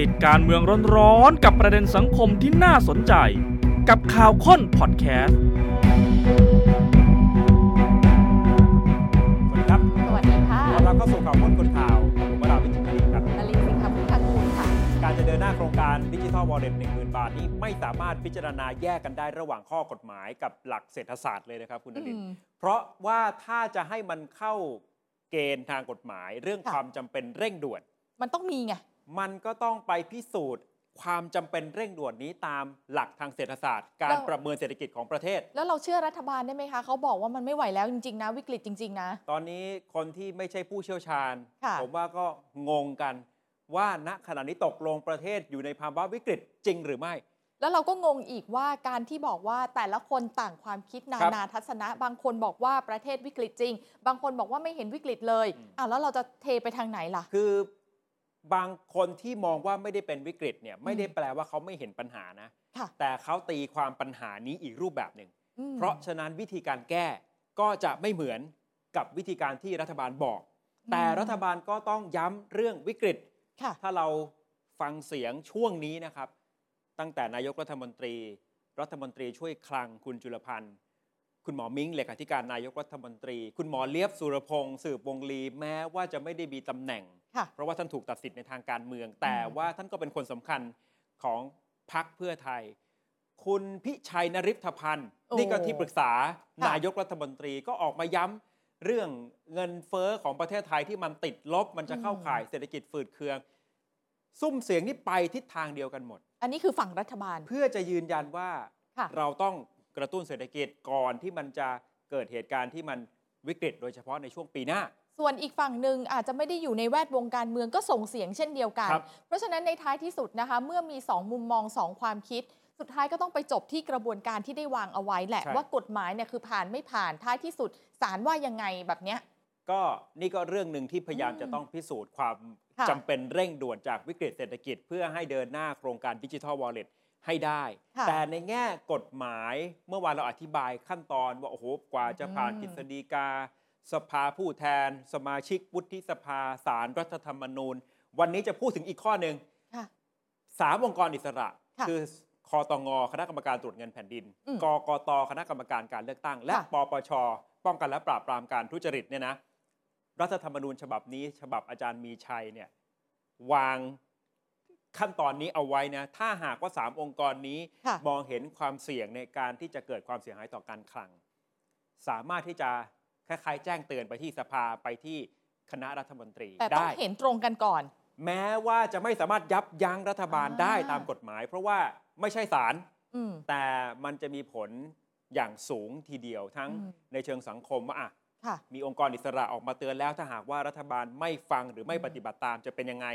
ติดการเมืองร้อนๆกับประเด็นสังคมที่น่าสนใจ กับข่าวค้นพอดแคสต์สวัสดีครับสวัสดีค่ะต้อนรับเข้าสู่ข่าวพ้นคนข่าวผมวราวิจิตรกิจครับนลินทร์สิงห์พุทธกูลค่ะ การจะเดินหน้าโครงการดิจิทัลวอลเล็ตหนึ่งหมื่นบาทนี้ไม่สามารถพิจารณาแยกกันได้ระหว่างข้อกฎหมายกับหลักเศรษฐศาสตร์เลยนะครับคุณนลินทร์อืมเพราะว่าถ้าจะให้มันเข้าเกณฑ์ทางกฎหมาย เรื่องค่ะความจำเป็นเร่งด่วน มันต้องมีไง มันก็ต้องไปพิสูจน์ความจำเป็นเร่งด่วนนี้ตามหลักทางเศรษฐศาสตร์ การแล้วประเมินเศรษฐกิจของประเทศ แล้วเราเชื่อรัฐบาลได้ไหมคะเขาบอกว่ามันไม่ไหวแล้วจริงๆนะวิกฤตจริง ๆ นะ ตอนนี้คนที่ไม่ใช่ผู้เชี่ยวชาญค่ะผมว่าก็งงกันว่าณขณะนี้ตกลงประเทศอยู่ในภาวะวิกฤตจริงหรือไม่ แล้วเราก็งงอีกว่าการที่บอกว่าแต่ละคนต่างความคิดนาครับนาทัศนะ บางคนบอกว่าประเทศวิกฤตจริง บางคนบอกว่าไม่เห็นวิกฤตเลยอืมอ้าวแล้วเราจะเทไปทางไหนล่ะ คือ บางคนที่มองว่าไม่ได้เป็นวิกฤตเนี่ยไม่ได้แปลว่าเขาไม่เห็นปัญหานะ ค่ะ แต่เขาตีความปัญหานี้อีกรูปแบบหนึ่ง อืม เพราะฉะนั้นวิธีการแก้ก็จะไม่เหมือนกับวิธีการที่รัฐบาลบอก แต่รัฐบาลก็ต้องย้ำเรื่องวิกฤต ค่ะ ถ้าเราฟังเสียงช่วงนี้นะครับ ตั้งแต่นายกรัฐมนตรี รัฐมนตรีช่วยคลังคุณจุลพันธ์ คุณหมอมิ้งเลขาธิการนายกรัฐมนตรี คุณหมอเลียบสุรพงศ์สืบวงลีแม้ว่าจะไม่ได้มีตำแหน่งค่ะ เพราะว่าท่านถูกตัดสิทธิ์ในทางการเมือง แต่ว่าท่านก็เป็นคนสำคัญของพรรคเพื่อไทย คุณพิชัยนริธพันธ์โอ้นี่ก็ที่ปรึกษาค่ะนายกรัฐมนตรีก็ออกมาย้ำเรื่องเงินเฟ้อของประเทศไทยที่มันติดลบ มันจะเข้าข่ายเศรษฐกิจฝืดเคือง ซุ่มเสียงนี่ไปทิศทางเดียวกันหมด อันนี้คือฝั่งรัฐบาลเพื่อจะยืนยันว่าค่ะเราต้องกระตุ้นเศรษฐกิจก่อนที่มันจะเกิดเหตุการณ์ที่มันวิกฤต โดยเฉพาะในช่วงปีหน้า ส่วนอีกฝั่งหนึ่งอาจจะไม่ได้อยู่ในแวดวงการเมืองก็ส่งเสียงเช่นเดียวกันครับเพราะฉะนั้นในท้ายที่สุดนะคะ เมื่อมี 2 มุมมอง 2 ความคิด สุดท้ายก็ต้องไปจบที่กระบวนการที่ได้วางเอาไว้แหละใช่ว่ากฎหมายเนี่ยคือผ่านไม่ผ่านท้ายที่สุดศาลว่ายังไงแบบเนี้ยก็นี่ก็เรื่องหนึ่งที่พยายามอืมจะต้องพิสูจน์ความค่ะจำเป็นเร่งด่วนจากวิกฤตเศรษฐกิจ เพื่อให้เดินหน้าโครงการดิจิทัลวอลเล็ตให้ได้ค่ะแต่ในแง่กฎหมายเมื่อวานเราอธิบายขั้นตอนว่า โอ้โห กว่าจะผ่านอืมกฤษฎีกา สภาผู้แทน สมาชิกวุฒิสภาสารรัฐธรรมนูญ วันนี้จะพูดถึงอีกข้อหนึ่งค่ะสามองค์กรอิสระค่ะคือคอตงคณะกรรมการตรวจเงินแผ่นดินอืมกกตคณะกรรมการการเลือกตั้ง และค่ะปปชป้องกันและปราบปรามการทุจริตเนี่ยนะรัฐธรรมนูญฉบับนี้ ฉบับอาจารย์มีชัยเนี่ยวางขั้นตอนนี้เอาไว้นะ ถ้าหากว่า 3 องค์กรนี้ค่ะมองเห็นความเสี่ยงในการที่จะเกิดความเสียหายต่อการคลัง สามารถที่จะ คล้ายๆแจ้งเตือนไปที่สภาไปที่คณะรัฐมนตรีแต่ต้องได้เห็นตรงกันก่อน แม้ว่าจะไม่สามารถยับยั้งรัฐบาลอ่าได้ตามกฎหมาย เพราะว่าไม่ใช่ศาลอืมแต่มันจะมีผลอย่างสูงทีเดียวทั้งอืมในเชิงสังคมว่าอะค่ะมีองค์กรอิสระออกมาเตือนแล้วถ้าหากว่ารัฐบาลไม่ฟังหรือไม่อืมปฏิบัติตามจะเป็นยังไง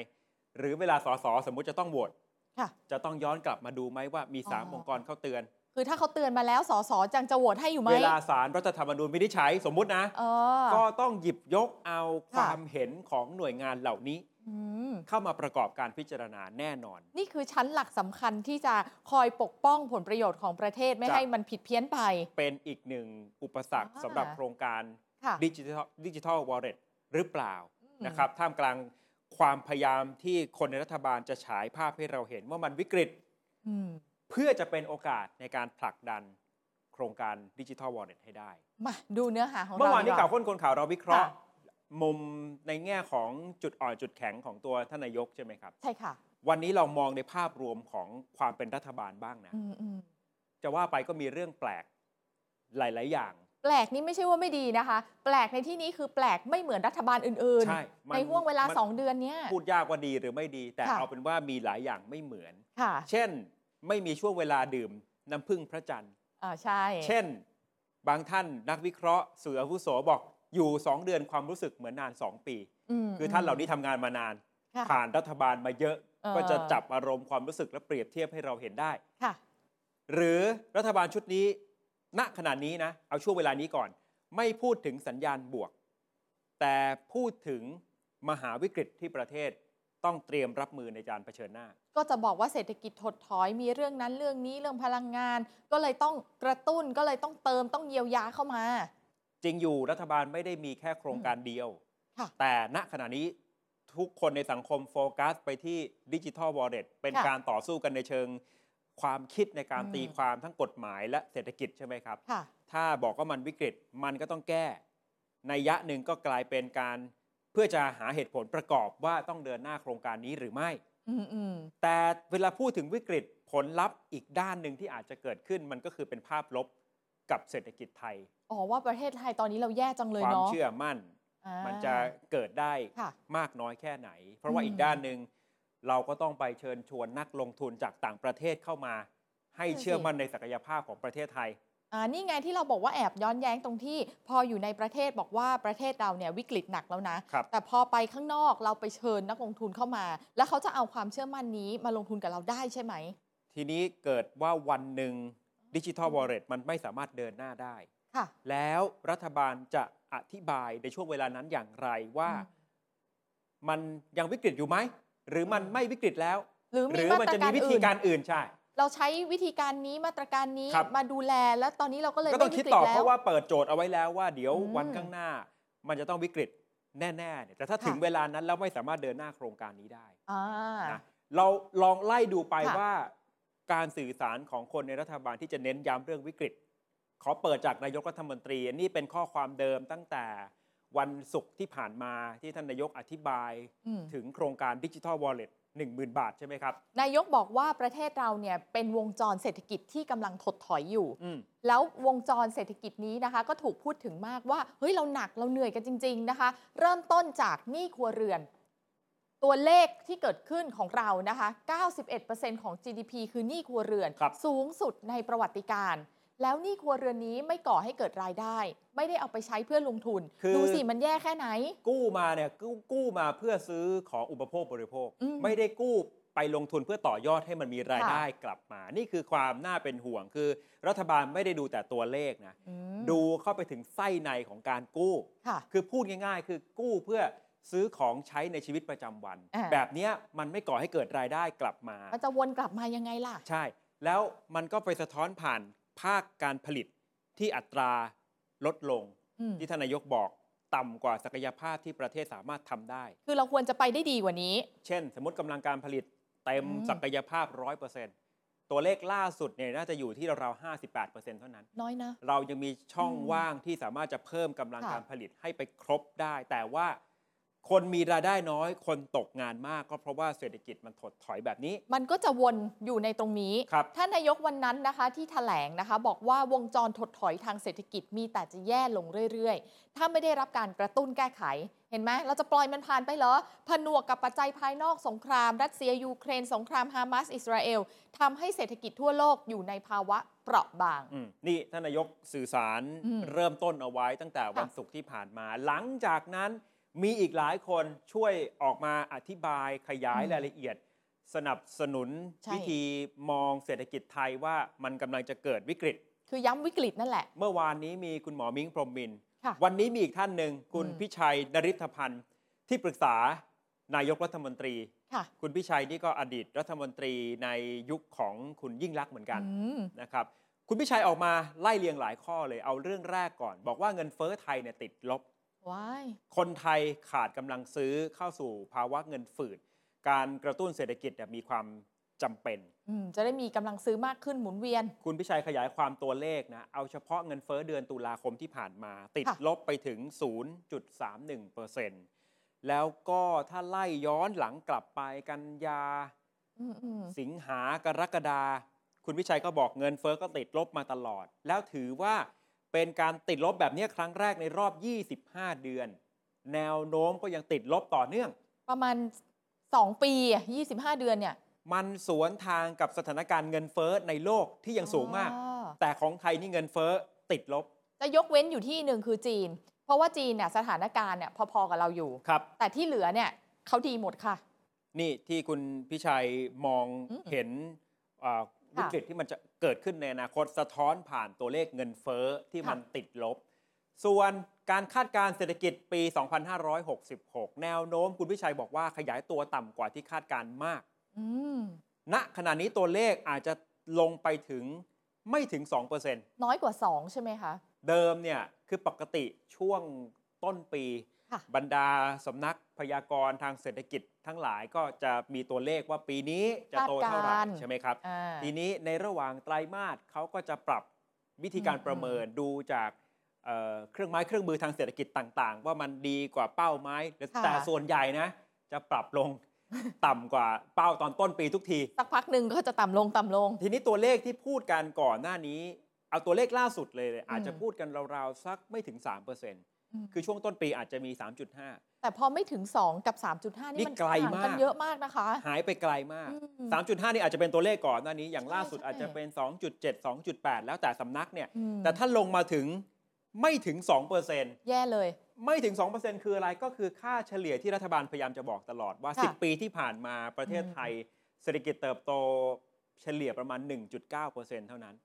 หรือเวลาสสสมมุติจะต้องโหวตค่ะจะต้องย้อนกลับมาดูไหมว่ามีสามอ๋อองค์กรเข้าเตือน คือถ้าเขาเตือนมาแล้วสสจังจะโหวตให้อยู่ไหม เวลาสารรัฐธรรมนูญวินิจฉัยสมมุตินะเออก็ต้องหยิบยกเอาคค่ะวามเห็นของหน่วยงานเหล่านี้อืมเข้ามาประกอบการพิจารณาแน่นอน นี่คือชั้นหลักสำคัญที่จะคอยปกป้องผลประโยชน์ของประเทศไม่จะให้มันผิดเพี้ยนไป เป็นอีกหนึ่งอุปสรรคอ่าสำหรับโครงการค่ะดิจิทัลดิจิทัลวอลเล็ตหรือเปล่าอืมนะครับท่ามกลางความพยายามที่คนในรัฐบาลจะฉายภาพให้เราเห็นว่ามันวิกฤตอืมเพื่อจะเป็นโอกาสในการผลักดันโครงการดิจิทัลวอลเล็ตให้ได้ มาดูเนื้อหาของเราเมื่อวานนี้ดีกข่าวค้นคนข่าวเราวิเคราะห์ค่ะมุมในแง่ของจุดอ่อนจุดแข็งของตัวท่านนายกใช่ไหมครับ ใช่ค่ะ วันนี้เรามองในภาพรวมของความเป็นรัฐบาลบ้างนะอืมอืมจะว่าไปก็มีเรื่องแปลกหลาย ๆ อย่าง แปลกนี่ไม่ใช่ว่าไม่ดีนะคะ แปลกในที่นี้คือแปลกไม่เหมือนรัฐบาลอื่นใช่มันในห่วงเวลามันสองเดือนเนี้ยพูดยากว่าดีหรือไม่ดี แต่ค่ะเอาเป็นว่ามีหลายอย่างไม่เหมือนค่ะเช่น ไม่มีช่วงเวลาดื่มน้ำพึ่งพระจันทร์อ่าใช่ เช่น บางท่านนักวิเคราะห์สื่ออาวุโสบอกอยู่ 2 เดือนความรู้สึกเหมือนนาน 2 ปีมคือท่านเหล่านี้ทำงานมานานค่ะผ่านรัฐบาลมาเยอะเออก็จะจับอารมณ์ความรู้สึกและเปรียบเทียบให้เราเห็นได้ค่ะหรือรัฐบาลชุดนี้ ณขณะนี้นะ เอาช่วงเวลานี้ก่อน ไม่พูดถึงสัญญาณบวก แต่พูดถึงมหาวิกฤตที่ประเทศ ต้องเตรียมรับมือในการเผชิญหน้า ก็จะบอกว่าเศรษฐกิจถดถอยมีเรื่องนั้นเรื่องนี้เรื่องพลังงาน ก็เลยต้องกระตุ้นก็เลยต้องเติมต้องเยียวยาเข้ามา จริงอยู่รัฐบาลไม่ได้มีแค่โครงการเดียวค่ะแต่ณขณะนี้ททุกคนในสังคมโฟกัสไปที่ดิจิทัลวอลเล็ตเป็นค่ะการต่อสู้กันในเชิงความคิดในการอืมตีความทั้งกฎหมายและเศรษฐกิจใช่ไหมครับค่ะถ้าบอกว่ามันวิกฤตมันก็ต้องแก้ในยยะหนึ่งก็กลายเป็นการ เพื่อจะหาเหตุผลประกอบว่าต้องเดินหน้าโครงการนี้หรือไม่อืมอืมแต่เวลาพูดถึงวิกฤตผลลัพธ์อีกด้านหนึ่งที่อาจจะเกิดขึ้นมันก็คือเป็นภาพลบกับเศรษฐกิจไทยอ๋อว่าประเทศไทยตอนนี้เราแย่จังเลยความเนาะเชื่อมั่นอ่ามันจะเกิดได้ค่ะมากน้อยแค่ไหน เพราะว่าอืมอีกด้านหนึ่งเราก็ต้องไปเชิญชวนนักลงทุนจากต่างประเทศเข้ามา ให้นั่นสิเชื่อมั่นในศักยภาพของประเทศไทย อ่านี่ไงที่เราบอกว่าแอบย้อนแย้งตรงที่ พออยู่ในประเทศบอกว่าประเทศเราเนี่ยวิกฤตหนักแล้วนะ ครับ แต่พอไปข้างนอกเราไปเชิญนักลงทุนเข้ามา แล้วเขาจะเอาความเชื่อมั่นนี้มาลงทุนกับเราได้ใช่ไหม ทีนี้เกิดว่าวันหนึ่งดิจิทัลวอลเล็ตมันไม่สามารถเดินหน้าได้ ค่ะ แล้วรัฐบาลจะอธิบายในช่วงเวลานั้นอย่างไรว่า อืม มันยังวิกฤตอยู่ไหม หรือมันอืมไม่วิกฤตแล้ว หรือหมีรือมามันตรจะกามีรวิธีอื่นการอื่นใช่ เราใช้วิธีการนี้มาตรการนี้ครับ มาดูแลแล้วตอนนี้เราก็เลยก็ต้องไม่คิดวิกฤต่อแล้เพราะว่าเปิดโจทย์เอาไว้แล้วว่าเดี๋ยวอืมวันข้างหน้า มันจะต้องวิกฤตแน่ๆเนี่ยแต่ถ้าค่ะ ถึงเวลานั้นแล้วไม่สามารถเดินหน้าโครงการนี้ได้ อ่า นะเราลองไล่ดูไปค่ะ ว่า การสื่อสารของคนในรัฐบาลที่จะเน้นย้ำเรื่องวิกฤต ขอเปิดจากนายกรัฐมนตรีนี่เป็นข้อความเดิมตั้งแต่วันศุกร์ที่ผ่านมาที่ท่านนายกอธิบาย อืม ถึงโครงการดิจิทัลวอลเล็ต หนึ่งหมื่นบาทใช่ไหมครับ นายกบอกว่าประเทศเราเนี่ยเป็นวงจรเศรษฐกิจที่กำลังถดถอยอยู่อืมแล้ววงจรเศรษฐกิจนี้นะคะ ก็ถูกพูดถึงมากว่าเฮ้ยเราหนักเราเหนื่อยกันจริง ๆนะคะ เริ่มต้นจากหนี้ครัวเรือน ตัวเลขที่เกิดขึ้นของเรานะคะ 91%ของ GDP คือหนี้ครัวเรือนครับสูงสุดในประวัติการณ์ แล้วหนี้ครัวเรือนนี้ไม่ก่อให้เกิดรายได้ ไม่ได้เอาไปใช้เพื่อลงทุนคือดูสิมันแย่แค่ไหน กู้มาเนี่ยกู้กู้มาเพื่อซื้อของอุปโภคบริโภคอืมไม่ได้กู้ไปลงทุนเพื่อต่อยอดให้มันมีรายได้กลับมา นี่คือความน่าเป็นห่วงคือ รัฐบาลไม่ได้ดูแต่ตัวเลขนะอืมดูเข้าไปถึงไส้ในของการกู้ค่ะคือพูดง่าย ๆ คือกู้เพื่อซื้อของใช้ในชีวิตประจำวันอ่าแบบเนี้ยมันไม่ก่อให้เกิดรายได้กลับมา มันจะวนกลับมายังไงล่ะ ใช่ แล้วมันก็ไปสะท้อนผ่าน ภาคการผลิตที่อัตราลดลงอืมที่ท่านนายกบอกต่ำกว่าศักยภาพที่ประเทศสามารถทำได้ คือเราควรจะไปได้ดีกว่านี้ เช่น สมมติกำลังการผลิตเต็มอืม ศักยภาพ 100%ตัวเลขล่าสุดเนี่ยน่าจะอยู่ที่ราวๆ58%เท่านั้น น้อยนะ เรายังมีช่องอืมว่างที่สามารถจะเพิ่มกำลังค่ะ การผลิตให้ไปครบได้ แต่ว่า คนมีรายได้น้อย คนตกงานมากก็เพราะว่าเศรษฐกิจมันถดถอยแบบนี้ มันก็จะวนอยู่ในตรงนี้ครับท่านนายกวันนั้นนะคะที่แถลงนะคะ บอกว่าวงจรถดถอยทางเศรษฐกิจมีแต่จะแย่ลงเรื่อยๆ ถ้าไม่ได้รับการกระตุ้นแก้ไข เห็นไหมเราจะปล่อยมันผ่านไปเหรอ ผนวกกับปัจจัยภายนอกสงคราม รัสเซียยูเครน สงครามฮามาสอิสราเอลทำให้เศรษฐกิจทั่วโลกอยู่ในภาวะเปราะบางอืมนี่ท่านนายกสื่อสารอืมเริ่มต้นเอาไว้ตั้งแต่วันค่ะศุกร์ที่ผ่านมา หลังจากนั้น มีอีกหลายคนช่วยออกมาอธิบายขยายอืมรายละเอียด สนับสนุนใช่วิธีมองเศรษฐกิจไทยว่ามันกำลังจะเกิดวิกฤต คือย้ำวิกฤตนั่นแหละ เมื่อวานนี้มีคุณหมอมิ้งพรหมมินทร์ค่ะวันนี้มีอีกท่านหนึ่งคุณอืมพิชัยนริธพันธ์ที่ปรึกษานายกรัฐมนตรีค่ะคุณพิชัยนี่ก็อดีตรัฐมนตรีในยุคของคุณยิ่งลักษณ์เหมือนกันอืมนะครับคุณพิชัยออกมาไล่เรียงหลายข้อเลยเอาเรื่องแรกก่อน บอกว่าเงินเฟ้อไทยเนี่ยติดลบว้าย คนไทยขาดกำลังซื้อเข้าสู่ภาวะเงินฝืด การกระตุ้นเศรษฐกิจเนี่ยมีความจำเป็นอืมจะได้มีกำลังซื้อมากขึ้นหมุนเวียน คุณพิชัยขยายความตัวเลขนะ เอาเฉพาะเงินเฟ้อเดือนตุลาคมที่ผ่านมา ติดค่ะลบไปถึง 0.31%แล้วก็ถ้าไล่ย้อนหลังกลับไปกันยาอืมอืมสิงหากรกฎาคุณพิชัยก็บอกเงินเฟ้อก็ติดลบมาตลอด แล้วถือว่า เป็นการติดลบแบบนี้ครั้งแรกในรอบ 25 เดือน แนวโน้มก็ยังติดลบต่อเนื่อง ประมาณ 2 ปีอะ25 เดือนเนี่ย มันสวนทางกับสถานการณ์เงินเฟ้อในโลกที่ยังสูงมากอ๋อแต่ของไทยนี่เงินเฟ้อติดลบ จะยกเว้นอยู่ที่หนึ่งคือจีน เพราะว่าจีนเนี่ยสถานการณ์เนี่ยพอๆกับเราอยู่ครับแต่ที่เหลือเนี่ยเขาดีหมดค่ะ นี่ที่คุณพิชัยมองอืมเห็นอ่าค่ะวิกฤตที่มันจะ เกิดขึ้นในอนาคตสะท้อนผ่านตัวเลขเงินเฟ้อที่ค่ะมันติดลบ ส่วนการคาดการณ์เศรษฐกิจปี 2566 แนวโน้มคุณพิชัยบอกว่าขยายตัวต่ำกว่าที่คาดการณ์มากอืมณขณะนี้ตัวเลขอาจจะลงไปถึงไม่ถึง 2%น้อยกว่า 2 ใช่ไหมคะ เดิมเนี่ยคือปกติช่วงต้นปีค่ะ บรรดาสำนักพยากรณ์ทางเศรษฐกิจทั้งหลายก็จะมีตัวเลขว่าปีนี้จะโตเท่าไหร่คาดการณ์ใช่ไหมครับอ่าทีนี้ในระหว่างไตรมาสเขาก็จะปรับวิธีการอืมประเมินดูจากเอ่อเครื่องไม้เครื่องมือทางเศรษฐกิจต่างๆ ว่ามันดีกว่าเป้าไม้แต่ส่วนใหญ่นะจะปรับลงต่ำกว่าเป้าตอนต้นปีทุกที สักพักหนึ่งก็จะต่ำลงต่ำลง ทีนี้ตัวเลขที่พูดกันก่อนหน้านี้ เอาตัวเลขล่าสุดเลย อาจจะอืมพูดกันราวๆสักไม่ถึง 3% คือช่วงต้นปีอาจจะมี 3.5 แต่พอไม่ถึง 2 กับ 3.5 นี่นี่มันไกลห่างมากกันเยอะมากนะคะ หายไปไกลมากอืม3.5 นี่อาจจะเป็นตัวเลขก่อนหน้านี้ อย่างล่าสุดใช่อาจจะเป็น 2.7 2.8 แล้วแต่สำนักเนี่ยอืมแต่ถ้าลงมาถึงไม่ถึง 2%แย่เลย ไม่ถึง 2%คืออะไรก็คือค่าเฉลี่ยที่รัฐบาลพยายามจะบอกตลอดว่าค่ะ10 ปีที่ผ่านมาประเทศอืมไทยเศรษฐกิจเติบโตเฉลี่ยประมาณ 1.9%เท่านั้นโอ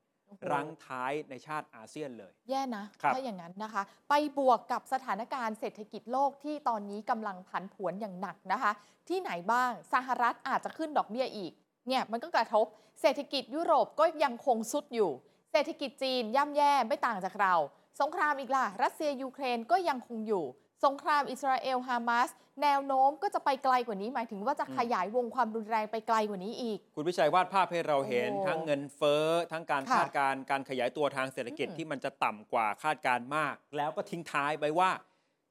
้โห รั้งท้ายในชาติอาเซียนเลย แย่นะครับถ้าอย่างนั้นนะคะ ไปบวกกับสถานการณ์เศรษฐกิจโลกที่ตอนนี้กำลังผันผวนอย่างหนักนะคะ ที่ไหนบ้างสหรัฐอาจจะขึ้นดอกเบี้ยอีกเนี่ยมันก็กระทบเศรษฐกิจยุโรปก็ยังคงสุดอยู่ เศรษฐกิจจีนย่ำแย่ไม่ต่างจากเรา สงครามอีกล่ะรัสเซียยูเครนก็ยังคงอยู่ สงครามอิสราเอลฮามาสแนวโน้มก็จะไปไกลกว่านี้ หมายถึงว่าจะขยายวงความรุนแรงไปไกลกว่านี้อีก คุณวิชัยวาดภาพให้เราเห็นโอ้ทั้งเงินเฟ้อทั้งการค่ะคาดการณ์การขยายตัวทางเศรษฐกิจอืมที่มันจะต่ำกว่าคาดการณ์มาก แล้วก็ทิ้งท้ายไปว่า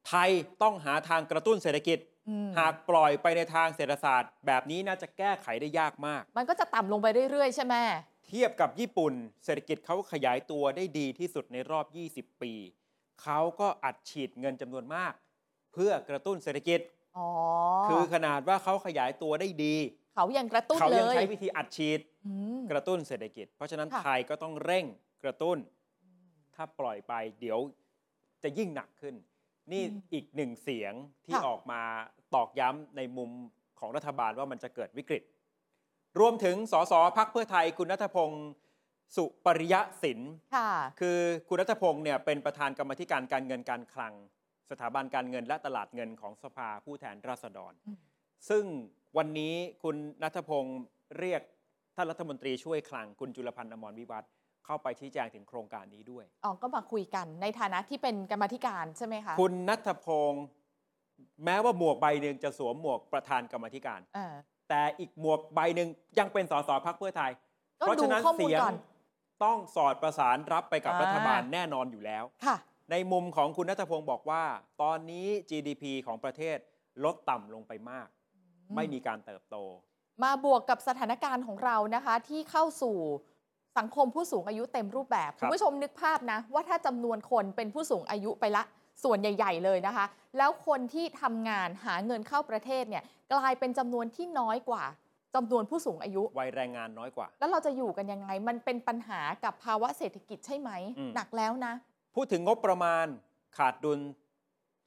ไทยต้องหาทางกระตุ้นเศรษฐกิจอืมหากปล่อยไปในทางเศรษฐศาสตร์ แบบนี้น่าจะแก้ไขได้ยากมาก มันก็จะต่ำลงไปเรื่อยๆใช่ไหมเทียบกับญี่ปุ่น เศรษฐกิจเขาขยายตัวได้ดีที่สุดในรอบ 20 ปี เขาก็อัดฉีดเงินจำนวนมาก เพื่อกระตุ้นเศรษฐกิจ อ๋อคือขนาดว่าเขาขยายตัวได้ดี เขายังกระตุ้นเขาเลยังยใช้วิธีอัดฉีดอืม กระตุ้นเศรษฐกิจ เพราะฉะนั้นค่ะ ไทยก็ต้องเร่งกระตุ้น ถ้าปล่อยไปเดี๋ยวจะยิ่งหนักขึ้น นี่อีกหนึ่งเสียงที่ออกมาตอกย้ำในมุมของรัฐบาลว่ามันจะเกิดวิกฤต รวมถึงสสพักเพื่อไทยคุณนัทพงศ์ สุปริยสินค่ะ คือคุณนัทพงศ์เนี่ยเป็นประธานกรรมธิการการเงินการคลัง สถาบันการเงินและตลาดเงินของสภาผู้แทนราษฎรอืมซึ่งวันนี้คุณนัทพงศ์เรียกท่านรัฐมนตรีช่วยคลังคุณจุลพันธ์อมรวิวัฒน์เข้าไปชี้แจงถึงโครงการนี้ด้วย อ๋อ ก็มาคุยกันในฐานะที่เป็นกรรมาธิการใช่ไหมคะ คุณนัทพงศ์แม้ว่าหมวกใบหนึ่งจะสวมหมวกประธานกรรมธิการอ่าแต่อีกหมวกใบหนึ่งยังเป็นสสพักเพื่อไทยก็เพราะฉะนั้นดูข้อมูลเสียงก่อน ต้องสอดประสานรับไปกับอ่ารัฐบาลแน่นอนอยู่แล้ว ค่ะ ในมุมของคุณนัทพงศ์บอกว่า ตอนนี้ GDP ของประเทศลดต่ำลงไปมากไม่มีการเติบโต มาบวกกับสถานการณ์ของเรานะคะ ที่เข้าสู่สังคมผู้สูงอายุเต็มรูปแบบ ครัคุบ ณผู้ชมนึกภาพนะ ว่าถ้าจำนวนคนเป็นผู้สูงอายุไปละส่วนใหญ่ ๆ เลยนะคะ แล้วคนที่ทำงานหาเงินเข้าประเทศเนี่ยกลายเป็นจำนวนที่น้อยกว่า จำนวนผู้สูงอายุ วัยแรงงานน้อยกว่า แล้วเราจะอยู่กันยังไง มันเป็นปัญหากับภาวะเศรษฐกิจใช่ไหมอืมหนักแล้วนะ พูดถึงงบประมาณขาดดุล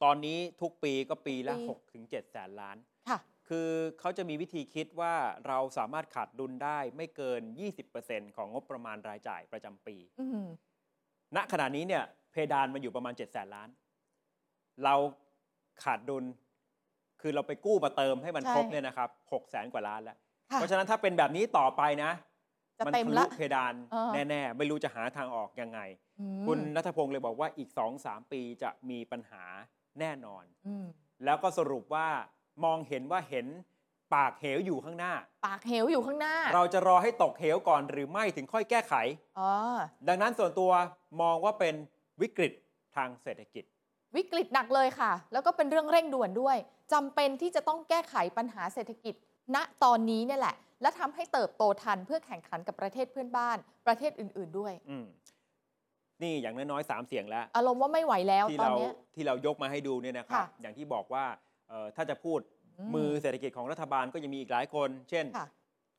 ตอนนี้ทุกปีก็ปีละปี6ถึง7แสนล้านค่ะ คือเขาจะมีวิธีคิดว่าเราสามารถขาดดุลได้ไม่เกิน 20%ของงบประมาณรายจ่ายประจำปีอืมณขณะนี้เนี่ยเพดานมันอยู่ประมาณ7 0 0แสนล้าน เราขาดดุลคือเราไปกู้มาเติมให้มันใช่ครบเนี่ยนะครับ6แสนกว่าล้านแล้วค่ะ เพราะฉะนั้นถ้าเป็นแบบนี้ต่อไปนะจะมัเต็มทะละลุเพดานเออแน่ๆ ไม่รู้จะหาทางออกยังไงอืมคุณนัทพงศ์เลยบอกว่าอีก2-3ปีจะมีปัญหาแน่นอนอืมแล้วก็สรุปว่ามองเห็นว่าเห็นปากเหวอยู่ข้างหน้า ปากเหวอยู่ข้างหน้า เราจะรอให้ตกเหวก่อนหรือไม่ถึงค่อยแก้ไขอ๋อดังนั้นส่วนตัวมองว่าเป็นวิกฤตทางเศรษฐกิจ วิกฤตหนักเลยค่ะ แล้วก็เป็นเรื่องเร่งด่วนด้วยจำเป็นที่จะต้องแก้ไขปัญหาเศรษฐกิจ ณตอนนี้เนี่ยแหละ และทำให้เติบโตทันเพื่อแข่งขันกับประเทศเพื่อนบ้าน ประเทศอื่น ๆด้วยอืมนี่อย่างน้อยๆสามเสียงแล้ว อารมณ์ว่าไม่ไหวแล้วที่ตอนเราเนี้ยที่เรายกมาให้ดูเนี่ยนะครับค่ะอย่างที่บอกว่าเอ่อถ้าจะพูดอืมมือเศรษฐกิจของรัฐบาลก็ยังมีอีกหลายคน เช่นค่ะ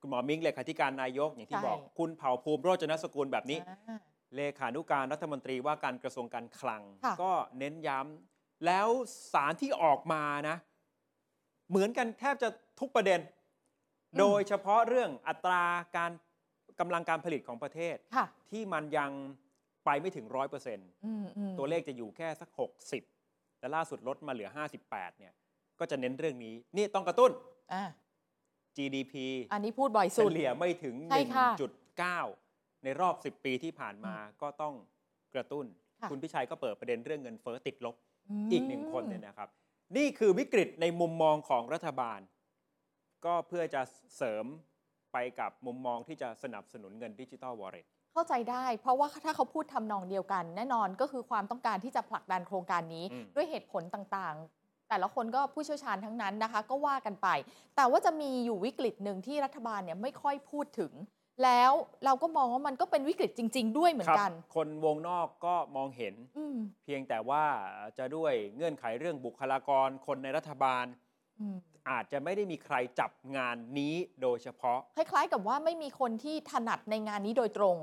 คุณหมอมิ้งเลขาธิการนายกอย่างที่ใช่บอกคุณเผ่าภูมิโรจนสกุลแบบนี้อ่าเลขานุการรัฐมนตรีว่าการกระทรวงการคลังค่ะก็เน้นย้ำแล้วสารที่ออกมานะ เหมือนกันแทบจะ ทุกประเด็น โดยเฉพาะเรื่องอัตราการกำลังการผลิตของประเทศค่ะที่มันยังไปไม่ถึงร้อยเปอร์เซ็นต์อืมอืมตัวเลขจะอยู่แค่สัก 60 แต่ล่าสุดลดมาเหลือ 58 เนี่ย ก็จะเน้นเรื่องนี้ นี่ต้องกระตุ้นอ่า GDP อันนี้พูดบ่อยเฉสุดลี่ยไม่ถึงใช่ค่ะ1.9 ในรอบ 10 ปีที่ผ่านมาก็ต้องกระตุ้นค่ะคุณพิชัยก็เปิดประเด็นเรื่องเงินเฟ้อติดลบมอีกหนึ่งคนเนี่ยนะครับ นี่คือวิกฤตในมุมมองของรัฐบาล ก็เพื่อจะเสริมไปกับมุมมองที่จะสนับสนุนเงินดิจิ t a ลวอลเล็ตเข้าใจได้ เพราะว่าถ้าเขาพูดทำนองเดียวกัน แน่นอนก็คือความต้องการที่จะผลักดันโครงการนี้อืมด้วยเหตุผลต่างๆ แต่ละคนก็ผู้เชี่ยวชาญทั้งนั้นนะคะ ก็ว่ากันไป แต่ว่าจะมีอยู่วิกฤตหนึ่งที่รัฐบาลเนี่ยไม่ค่อยพูดถึง แล้วเราก็มองว่ามันก็เป็นวิกฤตจริง ๆ ด้วยเหมือนกันครับคนวงนอกก็มองเห็นอืมเพียงแต่ว่าจะด้วยเงื่อนไขเรื่องบุคลากรคนในรัฐบาล อืมอาจจะไม่ได้มีใครจับงานนี้โดยเฉพาะ คล้ายๆกับว่าไม่มีคนที่ถนัดในงานนี้โดยตรง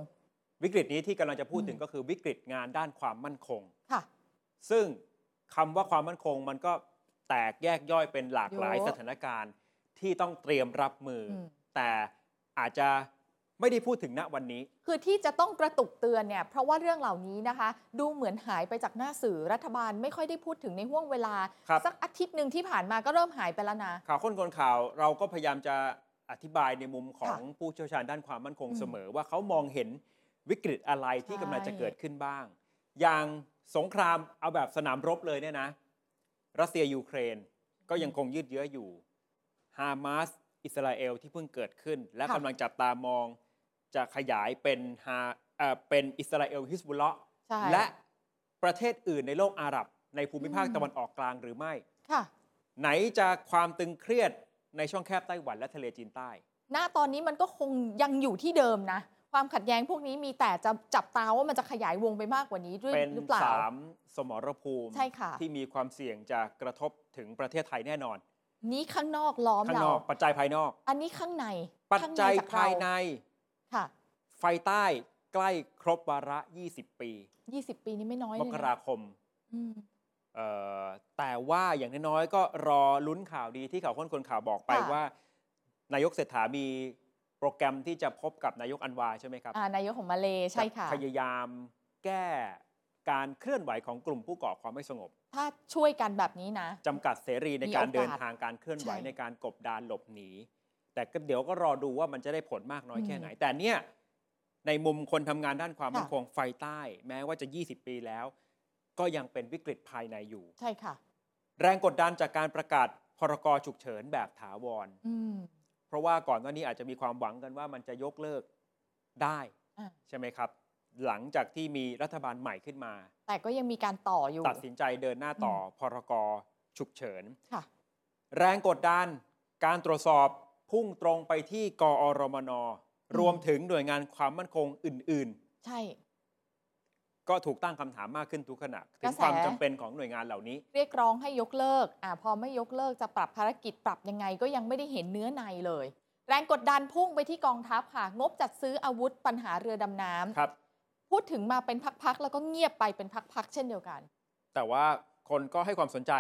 วิกฤตนี้ที่กำลังจะพูดถึงอืมก็คือวิกฤตงานด้านความมั่นคง ค่ะ ซึ่งคำว่าความมั่นคงมันก็แตกแยกย่อยเป็นหลากหลายเยอะ สถานการณ์ที่ต้องเตรียมรับมืออมแต่อาจจะ ไม่ได้พูดถึงณวันนี้ คือที่จะต้องกระตุกเตือนเนี่ยเพราะว่าเรื่องเหล่านี้นะคะ ดูเหมือนหายไปจากหน้าสื่อรัฐบาลไม่ค่อยได้พูดถึงในห่วงเวลา ครับ สักอาทิตย์หนึ่งที่ผ่านมาก็เริ่มหายไปแล้วนะ ข่าวค้นคนข่าวเราก็พยายามจะอธิบายในมุมของค่ะผู้เชี่ยวชาญด้านความมั่นคงอืมเสมอ ว่าเขามองเห็นวิกฤตอะไรที่ใช่ กำลังจะเกิดขึ้นบ้าง อย่างสงครามเอาแบบสนามรบเลยเนี่ยนะ รัสเซียยูเครนก็ยังคงยืดเยื้ออยู่ฮามาส อิสราเอลที่เพิ่งเกิดขึ้น และกำลังจับตามอง จะขยายเป็นฮาเอ่อเป็นอิสราเอลฮิสบุลเลาะห์ใช่และประเทศอื่นในโลกอาหรับ ในภูมิภาคอืมตะวันออกกลางหรือไม่ ค่ะ ไหนจะความตึงเครียดในช่องแคบไต้หวันและทะเลจีนใต้ ณตอนนี้มันก็คงยังอยู่ที่เดิมนะ ความขัดแย้งพวกนี้มีแต่จะจับตาว่ามันจะขยายวงไปมากกว่านี้ด้วยเป็นหรือเปล่า สามสมรภูมิ ใช่ค่ะ ที่มีความเสี่ยงจะกระทบถึงประเทศไทยแน่นอน นี้ข้างนอกล้อมข้างเรา นอกปัจจัยภายนอก อันนี้ข้างในปัจข้างจัยจากเรภายใน ค่ะ ไฟใต้ใกล้ครบวาระ 20 ปี 20 ปีนี้ไม่น้อยมเลยกนะราคมอืม เอ่อแต่ว่าอย่างน้อยๆก็รอลุ้นข่าวดีที่ข่าวค้นคนข่าวบอกไปค่ะ ว่า นายกเศรษฐามีโปรแกรมที่จะพบกับนายกอันวาใช่ไหมครับอ่านายกของมาเลใช่ค่ะ จพยายามแก้ การเคลื่อนไหวของกลุ่มผู้ก่อความไม่สงบ ถ้าช่วยกันแบบนี้นะจำกัดเสรีในมีการโอกาสเดินทางการเคลื่อนไหวใช่ในการกบดานหลบหนี แต่ก็เดี๋ยวก็รอดูว่ามันจะได้ผลมากน้อยอืมแค่ไหน แต่เนี่ยในมุมคนทำงานด้านความค่ะมั่นคงไฟใต้ แม้ว่าจะ 20 ปีแล้ว ก็ยังเป็นวิกฤตภายในอยู่ ใช่ค่ะ แรงกดดันจากการประกาศพรกฉุกเฉินแบบถาวรอืมเพราะว่าก่อนหน้านี้อาจจะมีความหวังกันว่ามันจะยกเลิกได้อะใช่ไหมครับ หลังจากที่มีรัฐบาลใหม่ขึ้นมา แต่ก็ยังมีการต่ออยู่ ตัดสินใจเดินหน้าต่ออพรกฉุกเฉินค่ะแรงกดดันการตรวจสอบพุ่งตรงไปที่กอรมนรวมถึงหน่วยงานความมั่นคงอื่นใช่ๆก็ถูกตั้งคำถามมากขึ้นทุกขณะถึกระงแสความจำเป็นของหน่วยงานเหล่านี้ เรียกร้องให้ยกเลิกอ่าพอไม่ยกเลิกจะปรับภารกิจปรับยังไงก็ยังไม่ได้เห็นเนื้อในเลย แรงกดดันพุ่งไปที่กองทัพค่ะ งบจัดซื้ออาวุธปัญหาเรือดำน้ำครับ พูดถึงมาเป็นพักๆแล้วก็เงียบไปเป็นพักๆเช่นเดียวกัน แต่ว่าคนก็ให้ความสนใจ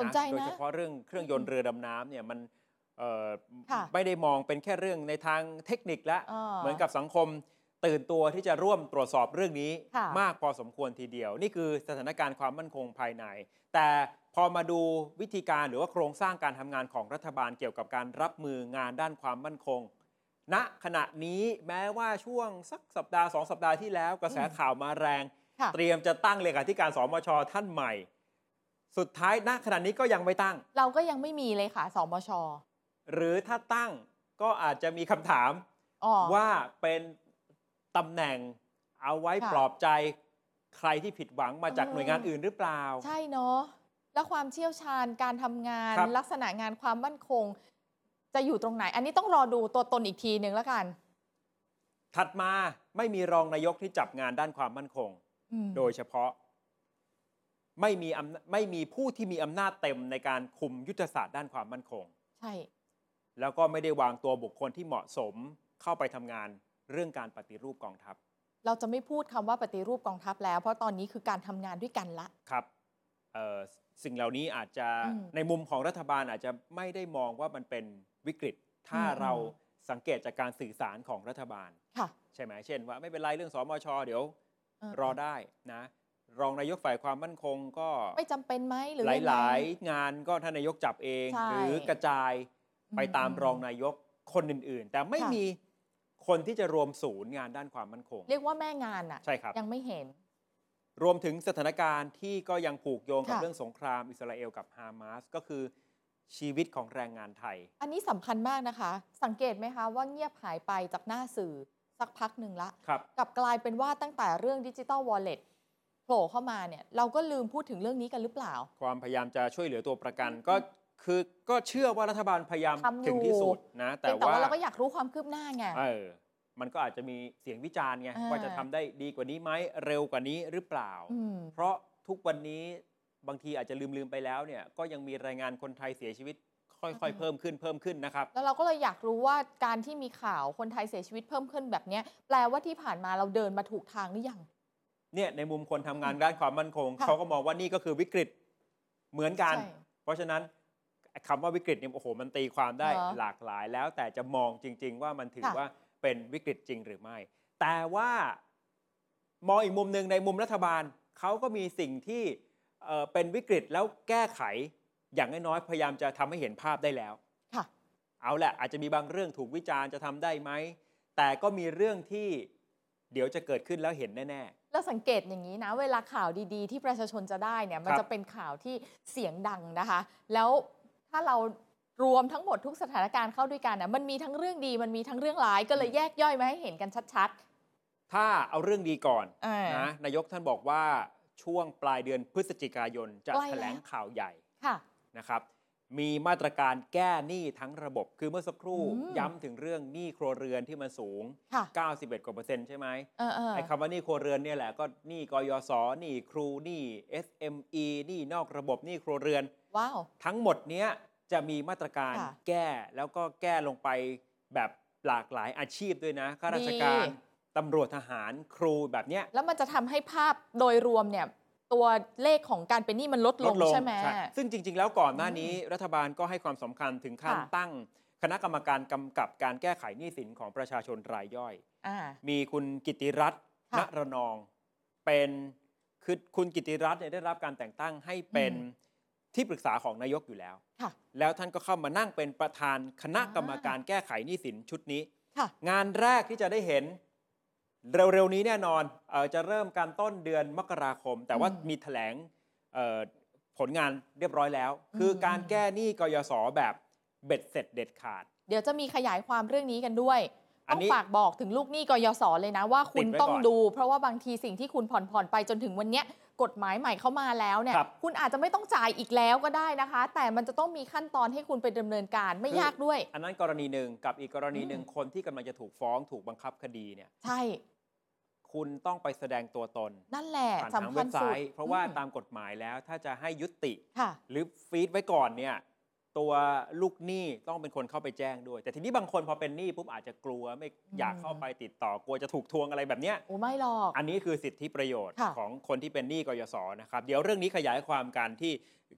สนใจนะโดยเฉพาะเรื่องเครื่องยนต์เรือดำน้ำเนี่ยมันเอ่อค่ะไม่ได้มองเป็นแค่เรื่องในทางเทคนิคแล้วอ่าเหมือนกับสังคมตื่นตัวที่จะร่วมตรวจสอบเรื่องนี้ค่ะมากพอสมควรทีเดียว นี่คือสถานการณ์ความมั่นคงภายใน แต่พอมาดูวิธีการหรือว่าโครงสร้างการทำงานของรัฐบาลเกี่ยวกับการรับมืองานด้านความมั่นคง ณขณะนี้แม้ว่าช่วงสักสัปดาห์สองสัปดาห์ที่แล้วกระแสข่าวมาแรงค่ะเตรียมจะตั้งเลขาธิการสมชท่านใหม่ สุดท้ายณขณะนี้ก็ยังไม่ตั้ง เราก็ยังไม่มีเลยค่ะสมช หรือถ้าตั้งก็อาจจะมีคำถามอ๋อว่าเป็นตำแหน่งเอาไว้ค่ะปลอบใจใครที่ผิดหวังมาจากเออหน่วยงานอื่นหรือเปล่า ใช่เนาะแล้วความเชี่ยวชาญการทำงานครับลักษณะงานความมั่นคง จะอยู่ตรงไหน อันนี้ต้องรอดูตัวตนอีกทีหนึ่งแล้วกัน ถัดมาไม่มีรองนายกที่จับงานด้านความมั่นคงอืมโดยเฉพาะไม่มีอำนาไม่มีผู้ที่มีอำนาจเต็มในการคุมยุทธศาสตร์ด้านความมั่นคง ใช่ แล้วก็ไม่ได้วางตัวบุคคลที่เหมาะสมเข้าไปทำงานเรื่องการปฏิรูปกองทัพ เราจะไม่พูดคำว่าปฏิรูปกองทัพแล้ว เพราะตอนนี้คือการทำงานด้วยกันละ ครับเอ่อสิ่งเหล่านี้อาจจะอืมในมุมของรัฐบาลอาจจะไม่ได้มองว่ามันเป็น วิกฤต ถ้าอืมเราสังเกตจากการสื่อสารของรัฐบาลค่ะใช่ไหมเช่นว่าไม่เป็นไรเรื่องสมชเดี๋ยวเออรอได้นะ รองนายกฝ่ายความมั่นคงก็ไม่จำเป็นไหมหรือหยังไงลายๆ งานก็ท่านนายกจับเองใช่หรือกระจายไปตามอืมรองนายกคนอื่นๆ แต่ไม่ค่ะมีคนที่จะรวมศูนย์งานด้านความมั่นคง เรียกว่าแม่งานอะใช่ครับยังไม่เห็น รวมถึงสถานการณ์ที่ก็ยังผูกโยงกับค่ะเรื่องสงครามอิสราเอลกับฮามาสก็คือ ชีวิตของแรงงานไทย อันนี้สำคัญมากนะคะ สังเกตไหมคะว่าเงียบหายไปจากหน้าสื่อสักพักหนึ่งละครับกลับกลายเป็นว่าตั้งแต่เรื่องดิจิ t a ลวอลเล็ตโผล่เข้ามาเนี่ยเราก็ลืมพูดถึงเรื่องนี้กันหรือเปล่า ความพยายามจะช่วยเหลือตัวประกันก็คือก็เชื่อว่ารัฐบาลพยายามทำอยู่ถึงที่สุดนะแต่แต่แต่ว่าว่าเราก็อยากรู้ความคืบหน้าไงเออมันก็อาจจะมีเสียงวิจารณ์ไงอ่าว่าจะทำได้ดีกว่านี้ไหมเร็วกว่านี้หรือเปล่าอืมเพราะทุกวันนี้ บางทีอาจจะลืมลืมๆไปแล้วเนี่ยก็ยังมีรายงานคนไทยเสียชีวิตค่อยๆ เพิ่มขึ้นเพิ่มขึ้นนะครับ แล้วเราก็เลยอยากรู้ว่าการที่มีข่าวคนไทยเสียชีวิตเพิ่มขึ้นแบบเนี้ยแปลว่าที่ผ่านมาเราเดินมาถูกทางหรือยังเนี่ยในมุมคนทำงานด้านความมั่นคงค่ะเขาก็มองว่านี่ก็คือวิกฤตเหมือนกันใช่เพราะฉะนั้นคำว่าวิกฤตเนี่ยโอ้โหมันตีความได้เหรอหลากหลายแล้ว แต่จะมองจริง ๆ ว่ามันถือค่ะว่าเป็นวิกฤตจริงหรือไม่ แต่ว่ามองอีกมุมหนึ่งในมุมรัฐบาลเขาก็มีสิ่งที่ เอ่อเป็นวิกฤตแล้วแก้ไขอย่างน้อยๆพยายามจะทำให้เห็นภาพได้แล้วค่ะเอาแหละอาจจะมีบางเรื่องถูกวิจารณ์จะทำได้ไหม แต่ก็มีเรื่องที่เดี๋ยวจะเกิดขึ้นแล้วเห็นแน่แล้วสังเกตอย่างนี้นะ เวลาข่าวดีๆ ที่ประชาชนจะได้เนี่ยมันครับจะเป็นข่าวที่เสียงดังนะคะ แล้วถ้าเรารวมทั้งหมดทุกสถานการณ์เข้าด้วยกันนะมันมีทั้งเรื่องดีมันมีทั้งเรื่องร้ายก็เลยแยกย่อยมาให้เห็นกันชัดๆ ถ้าเอาเรื่องดีก่อนอ่านนะนายกท่านบอกว่า ช่วงปลายเดือนพฤศจิกายนจะใกล้แถลงแล้วข่าวใหญ่ๆค่ะนะครับ มีมาตรการแก้หนี้ทั้งระบบ คือเมื่อสักครู่อืมย้ำถึงเรื่องหนี้ครัวเรือนที่มันสูงค่ะ91 กว่าเปอร์เซ็นต์ใช่ไหมเออเออไอ้คำว่าหนี้ครัวเรือนเนี่ยแหละก็หนี้กยศหนี้ครูหนี้ SME หนี้นอกระบบหนี้ครัวเรือน ว้าว ทั้งหมดเนี้ยจะมีมาตรการค่ะแก้แล้วก็แก้ลงไปแบบหลากหลายอาชีพด้วยนะข้าราชการดี ตำรวจทหารครูแบบเนี้ย แล้วมันจะทำให้ภาพโดยรวมเนี่ยตัวเลขของการเป็นหนี้มันลดลงใช่ไหม ซึ่งจริง ๆ แล้วก่อนหน้านี้รัฐบาลก็ให้ความสำคัญถึงขั้นค่ะ ตั้ง คณะกรรมการกำกับการแก้ไขหนี้สินของประชาชนรายย่อย อ่า มีคุณกิติรัตน์ณค่ะระนอง เป็นคือคุณกิติรัตน์เนี่ยได้รับการแต่งตั้งให้เป็นอืมที่ปรึกษาของนายกอยู่แล้ว ค่ะแล้วท่านก็เข้ามานั่งเป็นประธานคณะอ่ากรรมการแก้ไขหนี้สินชุดนี้ ค่ะ งานแรกที่จะได้เห็น เร็วๆนี้แน่นอนเออจะเริ่มการต้นเดือนมกราคม แต่ว่าอืมมีแถลงเอ่อผลงานเรียบร้อยแล้ว คือการอืมแก้หนี้กยศแบบเบ็ดเสร็จเด็ดขาด เดี๋ยวจะมีขยายความเรื่องนี้กันด้วยอันต้องนี้ฝากบอกถึงลูกหนี้กยศเลยนะว่าคุณติดไว้ต้องก่อนดู เพราะว่าบางทีสิ่งที่คุณผ่อนผ่อนๆไปจนถึงวันเนี้ยกฎหมายใหม่เข้ามาแล้วเนี่ยครับคุณอาจจะไม่ต้องจ่ายอีกแล้วก็ได้นะคะ แต่มันจะต้องมีขั้นตอนให้คุณไปดำเนินการไม่ยากด้วย อันนั้นกรณีหนึ่งกับอีกกรณีหนึ่งอืมคนที่กำลังจะถูกฟ้องถูกบังคับคดีเนี่ยใช่ คุณต้องไปแสดงตัวตนนั่นแหละผ่านทางสำคัเว็ญบไซสุดต์เพราะว่าอืม ตามกฎหมายแล้วถ้าจะให้ยุติ ค่ะ หรือฟีดไว้ก่อนเนี่ยตัวลูกหนี้ต้องเป็นคนเข้าไปแจ้งด้วย แต่ทีนี้บางคนพอเป็นหนี้ปุ๊บอาจจะกลัวไม่อยากอืมเข้าไปติดต่อกลัวจะถูกทวงอะไรแบบเนี้ย โอ้ไม่หรอก อันนี้คือสิทธิประโยชน์ค่ะ ของคนที่เป็นหนี้กยศนะครับ เดี๋ยวเรื่องนี้ขยายความกันที่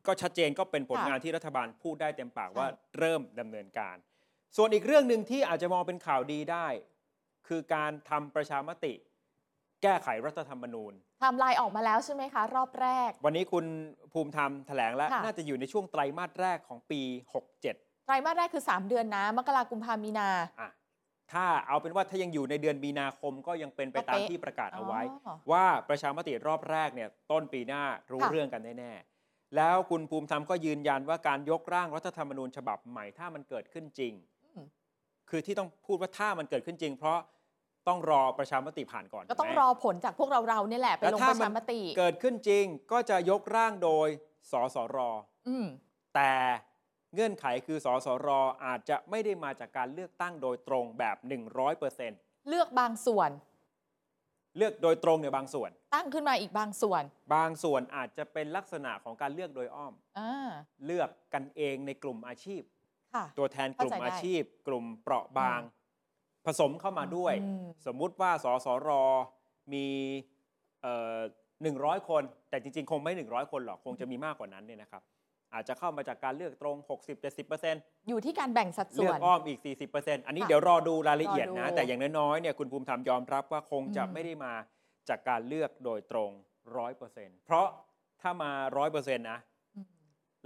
ก็ชัดเจนก็เป็นผลค่ะงานที่รัฐบาลพูดได้เต็มปากใช่ว่าเริ่มดำเนินการ ส่วนอีกเรื่องหนึ่งที่อาจจะมองเป็นข่าวดีได้ คือการทำประชามติ แก้ไขรัฐธรรมนูญไทำลายออกมาแล้วใช่ไหมคะ รอบแรก วันนี้คุณภูมิธรรมแถลงแล้วค่ะน่าจะอยู่ในช่วงไตรมาสแรกของปี 67 ไตรมาสแรกคือ 3 เดือนนะ มกรากุมภามีนาอะถ้าเอาเป็นว่าถ้ายังอยู่ในเดือนมีนาคมก็ยังเป็นไปก็ตามเป๊ะที่ประกาศเอาไว้อ๋อว่าประชามติรอบแรกเนี่ยต้นปีหน้ารู้ค่ะเรื่องกันแน่ๆแล้วคุณภูมิธรรมก็ยืนยันว่าการยกร่างรัฐธรรมนูญฉบับใหม่ถ้ามันเกิดขึ้นจริงอืมคือที่ต้องพูดว่าถ้ามันเกิดขึ้นจริง เพราะ ต้องรอประชามติผ่านก่อนก็ต้องถูไหมรอผลจากพวกเราเราๆเนี่ยแหละไปแล้วลงถ้าประมัชานมติ เกิดขึ้นจริงก็จะยกร่างโดยสสรอืมแต่เงื่อนไขคือสสรอาจจะไม่ได้มาจากการเลือกตั้งโดยตรงแบบ 100%เลือกบางส่วน เลือกโดยตรงเนี่ยบางส่วน ตั้งขึ้นมาอีกบางส่วน บางส่วนอาจจะเป็นลักษณะของการเลือกโดยอ้อมอ่าเลือกกันเองในกลุ่มอาชีพค่ะตัวแทนกลุ่มเข้าใจได้อาชีพ กลุ่มเปราะบาง ผสมเข้ามาด้วยอืมสมมุติว่าสสรมีหนึ่งร้อยคน แต่จริง ๆ คงไม่ 100 คนหรอก คงจะมีมากกว่านั้นเนี่ยนะครับ อาจจะเข้ามาจากการเลือกตรง 60-70%อยู่ที่การแบ่งสัดส่เลืวอกนอ้อมอีก 40%อันนี้ค่ะเดี๋ยวรอดูรายละเอียดรอนะดูแต่อย่างน้อยๆเนี่ยคุณภูมิธรรมยอมรับว่าคงจะอืมไม่ได้มาจากการเลือกโดยตรง 100%เพราะถ้ามา 100%นะอืม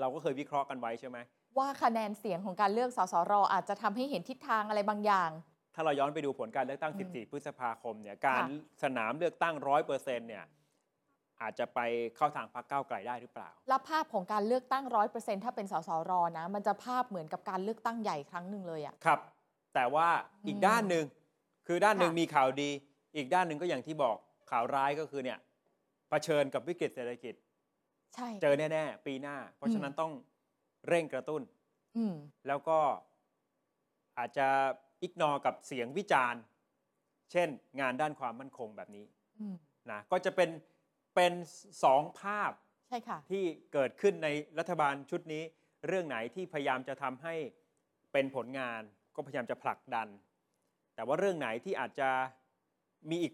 เราก็เคยวิเคราะห์กันไว้ใช่ไหมว่าคะแนนเสียงของการเลือกสสรอาจจะทำให้เห็นทิศทางอะไรบางอย่าง ถ้าเราย้อนไปดูผลการเลือกตั้งอืม14 พฤษภาคมเนี่ยการค่ะสนามเลือกตั้ง 100%เนี่ยอาจจะไปเข้าทางพรรคก้าวไกลได้หรือเปล่า แล้วภาพของการเลือกตั้งร้อยเปอร์เซ็นถ้าเป็นสสรนะ มันจะภาพเหมือนกับการเลือกตั้งใหญ่ครั้งหนึ่งเลยอะครับ แต่ว่าอีกอืมด้านหนึ่งคือด้านหนึ่งค่ะมีข่าวดี อีกด้านหนึ่งก็อย่างที่บอกข่าวร้ายก็คือเนี่ยเผชิญกับวิกฤตเศรษฐกิจ ใช่ เจอแน่ๆ ปีหน้า เพราะฉะนั้นต้องเร่งกระตุ้นอืมแล้วก็อาจจะ อิกนอกับเสียงวิจารณ์ เช่น งานด้านความมั่นคงแบบนี้อืมนะก็จะเป็นเป็นสองภาพใช่ค่ะที่เกิดขึ้นในรัฐบาลชุดนี้ เรื่องไหนที่พยายามจะทำให้เป็นผลงานก็พยายามจะผลักดัน แต่ว่าเรื่องไหนที่อาจจะมีอีก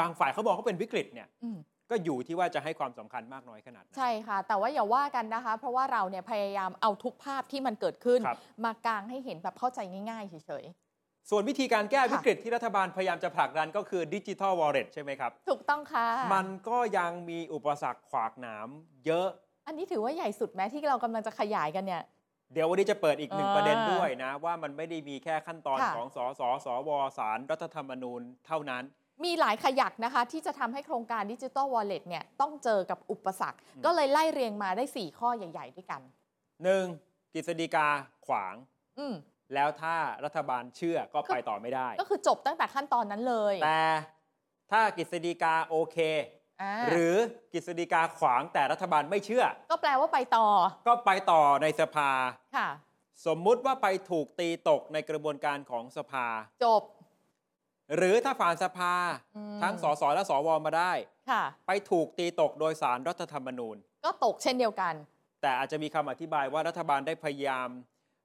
บางฝ่ายเขาบอกเขาเป็นวิกฤตเนี่ยอืมก็อยู่ที่ว่าจะให้ความสำคัญมากน้อยขนาดไหนใช่ค่ะ แต่ว่าอย่าว่ากันนะคะ เพราะว่าเราเนี่ยพยายามเอาทุกภาพที่มันเกิดขึ้นครับมากางให้เห็นแบบเข้าใจง่ายๆเฉย ส่วนวิธีการแก้ค่ะวิกฤตที่รัฐบาลพยายามจะผลักดันก็คือดิจิทัลวอลเล็ตใช่ไหมครับๆถูกต้องค่ะ มันก็ยังมีอุปสรรคขวากหนามเยอะ อันนี้ถือว่าใหญ่สุดไหมที่เรากำลังจะขยายกันเนี่ย เดี๋ยววันนี้จะเปิดอีกหนึ่งอ่าประเด็นด้วยนะ ว่ามันไม่ได้มีแค่ขั้นตอนค่ะของสสสวสารรัฐธรรมนูญเท่านั้นมีหลายขยักนะคะ ที่จะทำให้โครงการดิจิ t a ลวอลเล็ตเนี่ยต้องเจอกับอุปสรรคอืมก็เลยไล่เรียงมาได้ 4 ข้อใหญ่ ๆ ด้วยกันหนึ่งกฤษฎีกาขวาง อืม แล้วถ้ารัฐบาลเชื่อก็ไปต่อไม่ได้ ก็คือจบตั้งแต่ขั้นตอนนั้นเลย แต่ถ้ากฤษฎีกาโอเคอ่าหรือกฤษฎีกาขวางแต่รัฐบาลไม่เชื่อ ก็แปลว่าไปต่อ ก็ไปต่อในสภาค่ะ สมมุติว่าไปถูกตีตกในกระบวนการของสภา จบ หรือถ้าผ่านสภาอืมทั้งสสและสวมาได้ค่ะไปถูกตีตกโดยสารรัฐธรรมนูญ ก็ตกเช่นเดียวกัน แต่อาจจะมีคำอธิบายว่ารัฐบาลได้พยายาม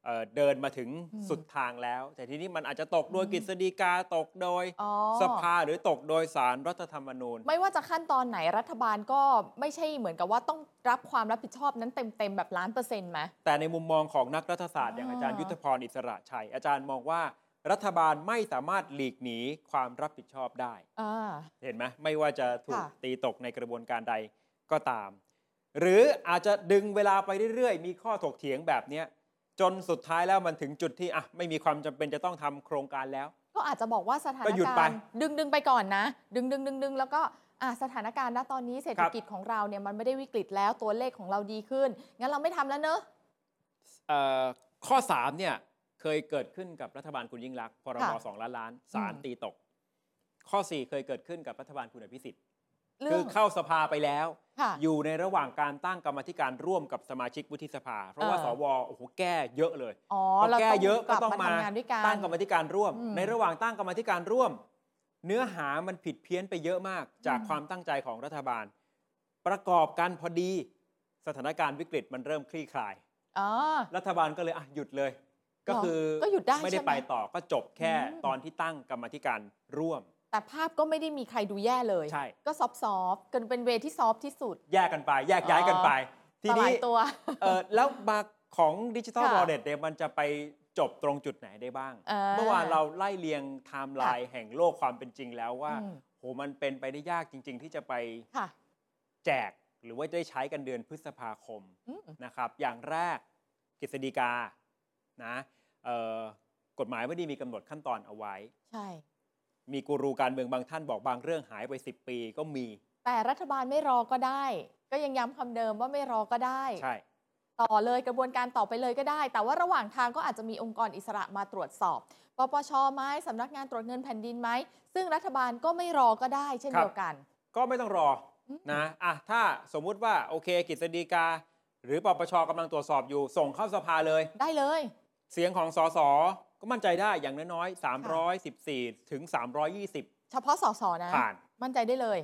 เอ่อเดินมาถึงอืมสุดทางแล้ว แต่ทีนี้มันอาจจะตกโดยอืมกฤษฎีกาตกโดยอ๋อสภาหรือตกโดยสารรัฐธรรมนูญ ไม่ว่าจะขั้นตอนไหนรัฐบาลก็ไม่ใช่เหมือนกับว่าต้องรับความรับผิดชอบนั้นเต็มๆแบบล้านเปอร์เซ็นต์ไหมแต่ในมุมมองของนักรัฐศาสตร์อ่าอย่างอาจารย์ยุทธพรอิสระชัย อาจารย์มองว่ารัฐบาลไม่สามารถหลีกหนีความรับผิดชอบได้อ่าเห็นไหมไม่ว่าจะถูกค่ะตีตกในกระบวนการใดก็ตาม หรืออาจจะดึงเวลาไปเรื่อยๆ มีข้อถกเถียงแบบเนี้ย จนสุดท้ายแล้วมันถึงจุดที่อะไม่มีความจำเป็นจะต้องทำโครงการแล้ว ก็อาจจะบอกว่าสถานก็หยุดไปการณ์ดึงดึงไปก่อนนะ ดึงดึงดึงดึงแล้วก็อะสถานการณ์ณตอนนี้เศรษฐกิจของเราเนี่ยมันไม่ได้วิกฤตแล้วตัวเลขของเราดีขึ้น งั้นเราไม่ทำแล้วเนอะเอ่อข้อ 3 เนี่ย เคยเกิดขึ้นกับรัฐบาลคุณยิ่งรักษณ์พรบค่ะสองล้านล้านสารอืมตีตก ข้อ 4 เคยเกิดขึ้นกับรัฐบาลคุณอภิสิทธิ์ เรื่คือองเข้าสภาไปแล้ว ค่ะ อยู่ในระหว่างการตั้งกรรมาธิการร่วมกับสมาชิกวุฒิสภา เพราะว่าเออ สวโอ้โหแก้เยอะเลยอ๋อพอเราแก้ต้องเยอะกก็ลับต้องมามาทำงานด้วยกัน ตั้งกรรมาธิการร่วม อืมในระหว่างตั้งกรรมาธิการร่วม เนื้อหามันผิดเพี้ยนไปเยอะมาก จากอืม ความตั้งใจของรัฐบาล ประกอบกันพอดี สถานการณ์วิกฤตมันเริ่มคลี่คลาย อ๋อ รัฐบาลก็เลยอะหยุดเลย ก็คือก็หยุดได้ไม่ได้ใช่ไหมไปต่อก็จบแค่อืม ตอนที่ตั้งกรรมาธิการร่วม แต่ภาพก็ไม่ได้มีใครดูแย่เลย ใช่ ก็ซอฟซอฟๆกันเป็นเวที่ซอฟที่สุด แยกกันไป แยกย้ายกันไป ทีสนี้ลายตัวเออแล้วมาของดิจิ t a ลค่ะวอลเล็ตเนี่ยมันจะไปจบตรงจุดไหนได้บ้างอ่าเมื่อวานเราไล่เรียงไทม์ไลน์แห่งโลกความเป็นจริงแล้วว่าอืมโหมันเป็นไปได้ยากจริง ๆ ที่จะไปค่ะแจกหรือว่าได้ใช้กันเดือนพฤษภาคมอืมนะครับ อย่างแรกกฤษฎีกานะเอ่อกฎหมายไม่ได้มีกำหนดขั้นตอนเอาไว้ ใช่ มีกูรูการเมืองบางท่านบอกบางเรื่องหายไป 10 ปีก็มี แต่รัฐบาลไม่รอก็ได้ ก็ยังย้ำคำเดิมว่าไม่รอก็ได้ ใช่ ต่อเลยกระบวนการต่อไปเลยก็ได้ แต่ว่าระหว่างทางก็อาจจะมีองค์กรอิสระมาตรวจสอบปปชไหมสำนักงานตรวจเงินแผ่นดินไหมซึ่งรัฐบาลก็ไม่รอก็ได้ เช่นครับเดียวกัน ก็ไม่ต้องรออืมนะอะถ้าสมมุติว่าโอเคกฤษฎีกา หรือปปชกำลังตรวจสอบอยู่ ส่งเข้าสภาเลย ได้เลย เสียงของสส ก็มั่นใจได้อย่างน้อยๆ314 ถึง 320 เฉพาะสสนะ ผ่าน มั่นใจได้เลย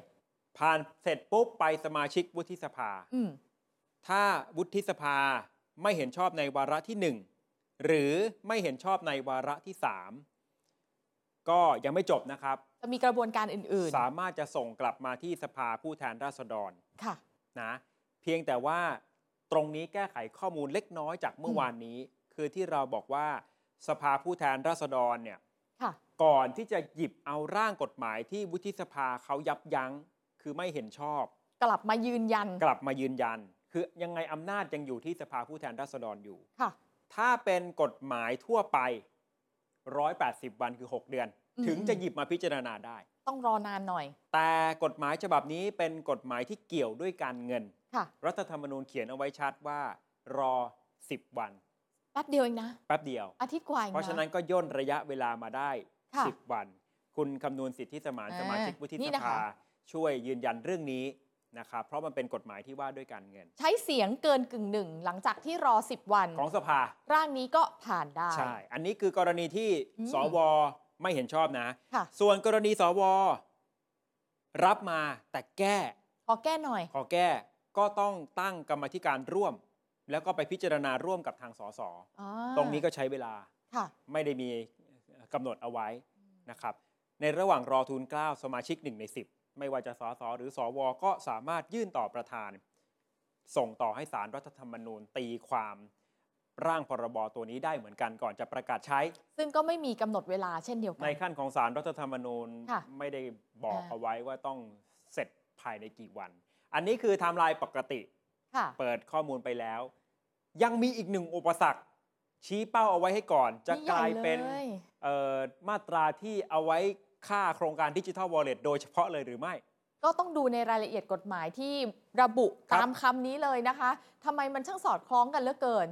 ผ่านเสร็จปุ๊บไปสมาชิกวุฒิสภา อืมถ้าวุฒิสภาไม่เห็นชอบในวาระที่1หรือไม่เห็นชอบในวาระที่3ก็ยังไม่จบนะครับ จะมีกระบวนการอื่นสามารถจะส่งกลับมาที่สภาผู้แทนราษฎรๆ ค่ะ นะเพียงแต่ว่าตรงนี้แก้ไขข้อมูลเล็กน้อยจากเมื่อวานนี้ คือที่เราบอกว่า สภาผู้แทนราษฎรเนี่ยค่ะก่อนที่จะหยิบเอาร่างกฎหมายที่วุฒิสภาเขายับยั้ง คือไม่เห็นชอบ กลับมายืนยัน กลับมายืนยัน คือยังไงอำนาจยังอยู่ที่สภาผู้แทนราษฎรอยู่ค่ะ ถ้าเป็นกฎหมายทั่วไป 180 วันคือ 6 เดือนอืมถึงจะหยิบมาพิจารณาได้ ต้องรอนานหน่อย แต่กฎหมายฉบับนี้เป็นกฎหมายที่เกี่ยวด้วยการเงินค่ะรัฐธรรมนูญเขียนเอาไว้ชัดว่ารอ 10 วัน แป๊บเดียวเองนะ แป๊บเดียว อาทิตย์กว่าเองเพราะฉะนั้นก็ย่นระยะเวลามาได้ค่ะ10 วัน คุณคำนวณสิทธิสมานอ่าสมาชิกวุฒินี่สนะคะภาช่วยยืนยันเรื่องนี้นะครับเพราะมันเป็นกฎหมายที่ว่าด้วยการเงิน ใช้เสียงเกินกึ่งหนึ่งหลังจากที่รอ 10 วันของสภา ร่างนี้ก็ผ่านได้ใช่อันนี้คือกรณีที่อืมสวไม่เห็นชอบนะค่ะส่วนกรณีสว รับมาแต่แก้ ขอแก้หน่อย ขอแก้ก็ต้องตั้งกรรมธิการร่วม แล้วก็ไปพิจารณาร่วมกับทางสสอ่าตรงนี้ก็ใช้เวลาค่ะไม่ได้มีกำหนดเอาไว้นะครับ ในระหว่างรอทูลเกล้าสมาชิก 1 ใน 10 ไม่ว่าจะสสหรือสวก็สามารถยื่นต่อประธาน ส่งต่อให้สารรัฐธรรมนูญตีความร่างพรบตัวนี้ได้เหมือนกันก่อนจะประกาศใช้ ซึ่งก็ไม่มีกำหนดเวลาเช่นเดียวกัในขั้นของศาลรัฐธรรมนูญค่ะไม่ได้บอกอ่าเอาไว้ว่าต้องเสร็จภายในกี่วัน อันนี้คือไทม์ไลน์ปกติค่ะ เปิดข้อมูลไปแล้ว ยังมีอีกหนึ่งอุปสรรค ชี้เป้าเอาไว้ให้ก่อน จะนี่กลายใหญ่เป็นเลยเอ่อมาตราที่เอาไว้ค่าโครงการดิจิทัลวอลเล็ตโดยเฉพาะเลยหรือไม่ ก็ต้องดูในรายละเอียดกฎหมายที่ระบุครับตามคำนี้เลยนะคะทำไมมันช่างสอดคล้องกันเหลือเกิน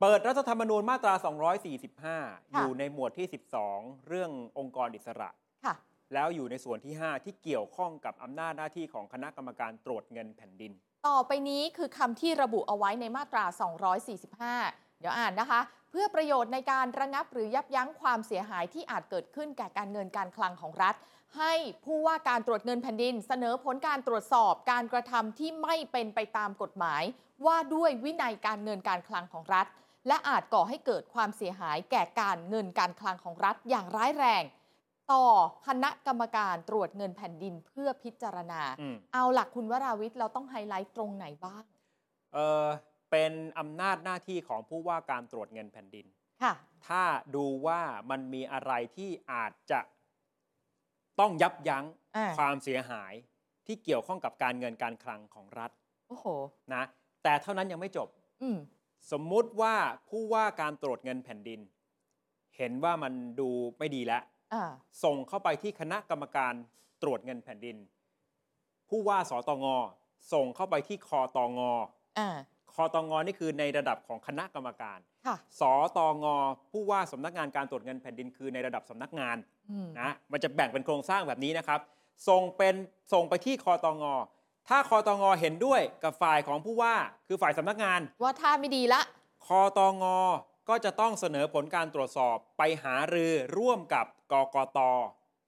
เปิดรัฐธรรมนูญมาตรา 245ค่ะอยู่ในหมวดที่ 12 เรื่ององค์กรอิสระค่ะแล้วอยู่ในส่วนที่ 5 ที่เกี่ยวข้องกับอำนาจหน้าที่ของคณะกรรมการตรวจเงินแผ่นดิน ต่อไปนี้คือคำที่ระบุเอาไว้ในมาตรา 245 เดี๋ยวอ่านนะคะ เพื่อประโยชน์ในการระงับหรือยับยั้งความเสียหายที่อาจเกิดขึ้นแก่การเงินการคลังของรัฐ ให้ผู้ว่าการตรวจเงินแผ่นดิน เสนอผลการตรวจสอบการกระทำที่ไม่เป็นไปตามกฎหมาย ว่าด้วยวินัยการเงินการคลังของรัฐ และอาจก่อให้เกิดความเสียหายแก่การเงินการคลังของรัฐอย่างร้ายแรง ต่อคณะกรรมการตรวจเงินแผ่นดินเพื่อพิจารณา อืม เอาหลักคุณวราวิทย์เราต้องไฮไลท์ตรงไหนบ้าง เออเป็นอำนาจหน้าที่ของผู้ว่าการตรวจเงินแผ่นดิน ค่ะ ถ้าดูว่ามันมีอะไรที่อาจจะต้องยับยั้งอ่า ความเสียหายที่เกี่ยวข้องกับการเงินการคลังของรัฐโอ้โห นะแต่เท่านั้นยังไม่จบ อืม สมมุติว่าผู้ว่าการตรวจเงินแผ่นดิน เห็นว่ามันดูไม่ดีแล้วอ่า ส่งเข้าไปที่คณะกรรมการตรวจเงินแผ่นดิน ผู้ว่าสตงส่งเข้าไปที่คอตงอ่าคอตงนี่คือในระดับของคณะกรรมการค่ะสตงผู้ว่าสำนักงานการตรวจเงินแผ่นดินคือในระดับสำนักงานอืมนะมันจะแบ่งเป็นโครงสร้างแบบนี้นะครับ ส่งเป็นส่งไปที่คอตงถ้าคอตงเห็นด้วยกับฝ่ายของผู้ว่าคือฝ่ายสำนักงาน ว่าท่าไม่ดีละคอตง ก็จะต้องเสนอผลการตรวจสอบไปหารือร่วมกับกกต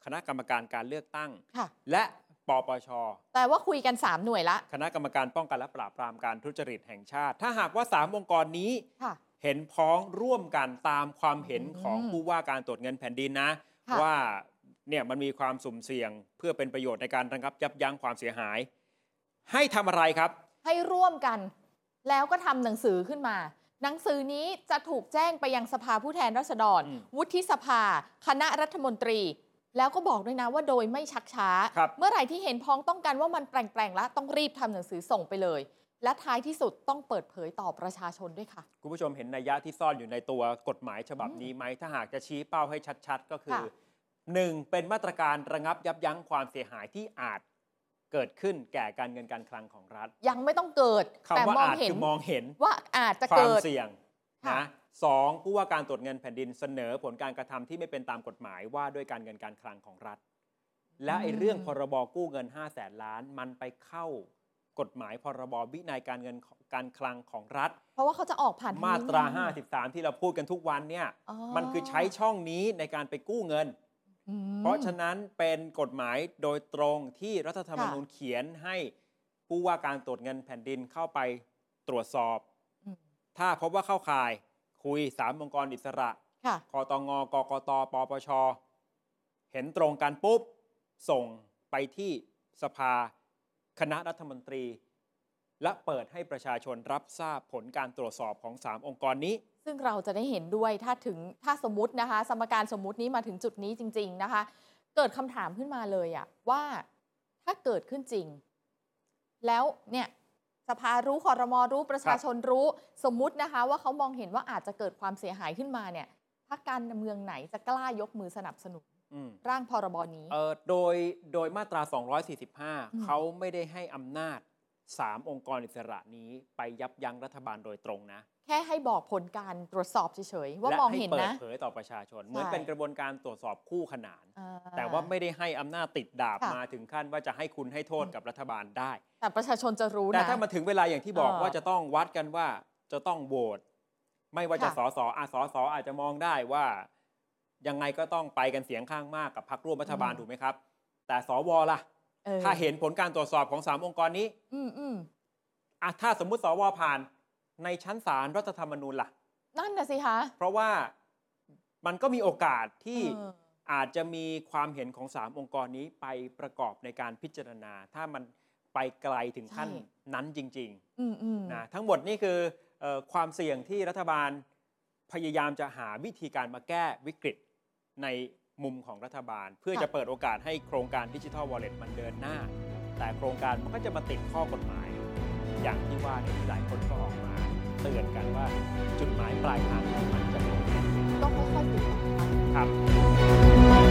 คณะกรรมการการเลือกตั้ง ค่ะ และปปช แต่ว่าคุยกัน 3 หน่วยละ คณะกรรมการป้องกันและปราบปรามการทุจริตแห่งชาติ ถ้าหากว่า 3 องค์กรนี้ ค่ะ เห็นพ้องร่วมกันตามความเห็นของอืมผู้ว่าการตรวจเงินแผ่นดินนะ ค่ะ ว่าเนี่ยมันมีความสุ่มเสี่ยง เพื่อเป็นประโยชน์ในการระงับยับยั้งความเสียหาย ให้ทำอะไรครับ ให้ร่วมกัน แล้วก็ทำหนังสือขึ้นมา หนังสือนี้จะถูกแจ้งไปยังสภาผู้แทนราษฎรอืมวุฒิสภา คณะรัฐมนตรี แล้วก็บอกด้วยนะว่าโดยไม่ชักช้าครับเมื่อไหร่ที่เห็นพ้องต้องกันว่ามันแปลงๆแล้วต้องรีบทำหนังสือส่งไปเลย และท้ายที่สุดต้องเปิดเผยต่อประชาชนด้วยค่ะ คุณผู้ชมเห็นนัยยะที่ซ่อนอยู่ในตัวกฎหมายฉบับนี้ไหมถ้าหากจะชี้เป้าให้ชัด ๆ ก็คือค่ะ 1. เป็นมาตรการระงับยับยั้งความเสียหายที่อาจ เกิดขึ้นแก่การเงินการคลังของรัฐ ยังไม่ต้องเกิดแต่คำว่ามองอาจเห็นคือมองเห็นว่าอาจจะความเกิดเสี่ยงค่ะนะสองผู้ว่าการตรวจเงินแผ่นดินเสนอผลการกระทำที่ไม่เป็นตามกฎหมายว่าด้วยการเงินการคลังของรัฐ และไอ้เรื่องพรบกู้เงิน5 0 0แสนล้านมันไปเข้ากฎหมายพรบวินัยการเงินการคลังของรัฐ เพราะว่าเขาจะออกผ่านทงมานี้ตราไง53 ที่เราพูดกันทุกวันเนี่ยอ๋อมันคือใช้ช่องนี้ในการไปกู้เงินอืม เพราะฉะนั้นเป็นกฎหมายโดยตรงที่รัฐธรรมนูญเขียนให้ผู้ว่าการตรวจเงินแผ่นดินเข้าไปตรวจสอบอืมถ้าพบว่าเข้าข่ายคุยสามองค์กรอิสระค่ะกตงกกตปปช เห็นตรงกันปุ๊บ ส่งไปที่สภาคณะรัฐมนตรี และเปิดให้ประชาชนรับทราบผลการตรวจสอบของ 3 องค์กรนี้ ซึ่งเราจะได้เห็นด้วยถ้าถึงถ้าสมมตินะคะ สมการสมมุตินี้มาถึงจุดนี้จริง ๆนะคะ เกิดคำถามขึ้นมาเลยอะว่าถ้าเกิดขึ้นจริง แล้วเนี่ยสภารู้คอรมอรู้ประชาชนรู้สมมุตินะคะ ว่าเขามองเห็นว่าอาจจะเกิดความเสียหายขึ้นมาเนี่ยพรรคการเมืองไหนจะกล้ายกมือสนับสนุนอืมร่างพรบนี้เออโดยโดยมาตราอืม245 เขาไม่ได้ให้อำนาจ 3 องค์กรอิสระนี้ไปยับยั้งรัฐบาลโดยตรงนะ แค่ให้บอกผลการตรวจสอบเฉยๆ ว่าและมองให้เห็นเปิดนะเผยต่อประชาชน เหมือนเป็นกระบวนการตรวจสอบคู่ขนานอ่แต่ว่าไม่ได้ให้อำนาจติดดาบค่ะมาถึงขั้นว่าจะให้คุณให้โทษกับรัฐบาลได้ แต่ประชาชนจะรู้แต่นะถ้ามาถึงเวลาอย่างที่บอกเออว่าจะต้องวัดกันว่าจะต้องโหวตไม่ว่าจะค่ะสสอาสสอาจจะมองได้ว่า ยังไงก็ต้องไปกันเสียงข้างมากกับพรรคร่วมรัฐบาลถูกไหมครับ แต่สวล่ะออ ถ้าเห็นผลการตรวจสอบของสามองค์กรนี้ อืมอืมอะถ้าสมมุติสวผ่านในชั้นศาลรัฐธรรมนูญล่ะ นั่นน่ะสิคะ เพราะว่ามันก็มีโอกาสที่เออ อาจจะมีความเห็นของสามองค์กรนี้ไปประกอบในการพิจารณา ถ้ามันไปไกลถึงขั้นใช่ นั้นจริงอืมอืมๆนะทั้งหมดนี่คือเออความเสี่ยงที่รัฐบาลพยายามจะหาวิธีการมาแก้วิกฤตใน มุมของรัฐบาล เพื่อจะเปิดโอกาสให้โครงการดิจิทัลวอลเล็ตมันเดินหน้า แต่โครงการมันก็จะมาติดข้อกฎหมาย อย่างที่ว่าเนี่ยที่หลายคนก็ออกมา เตือนกันว่าจุดหมายปลายทางของมันจะเป็นยังไงต้องค่อยๆติดตามครับ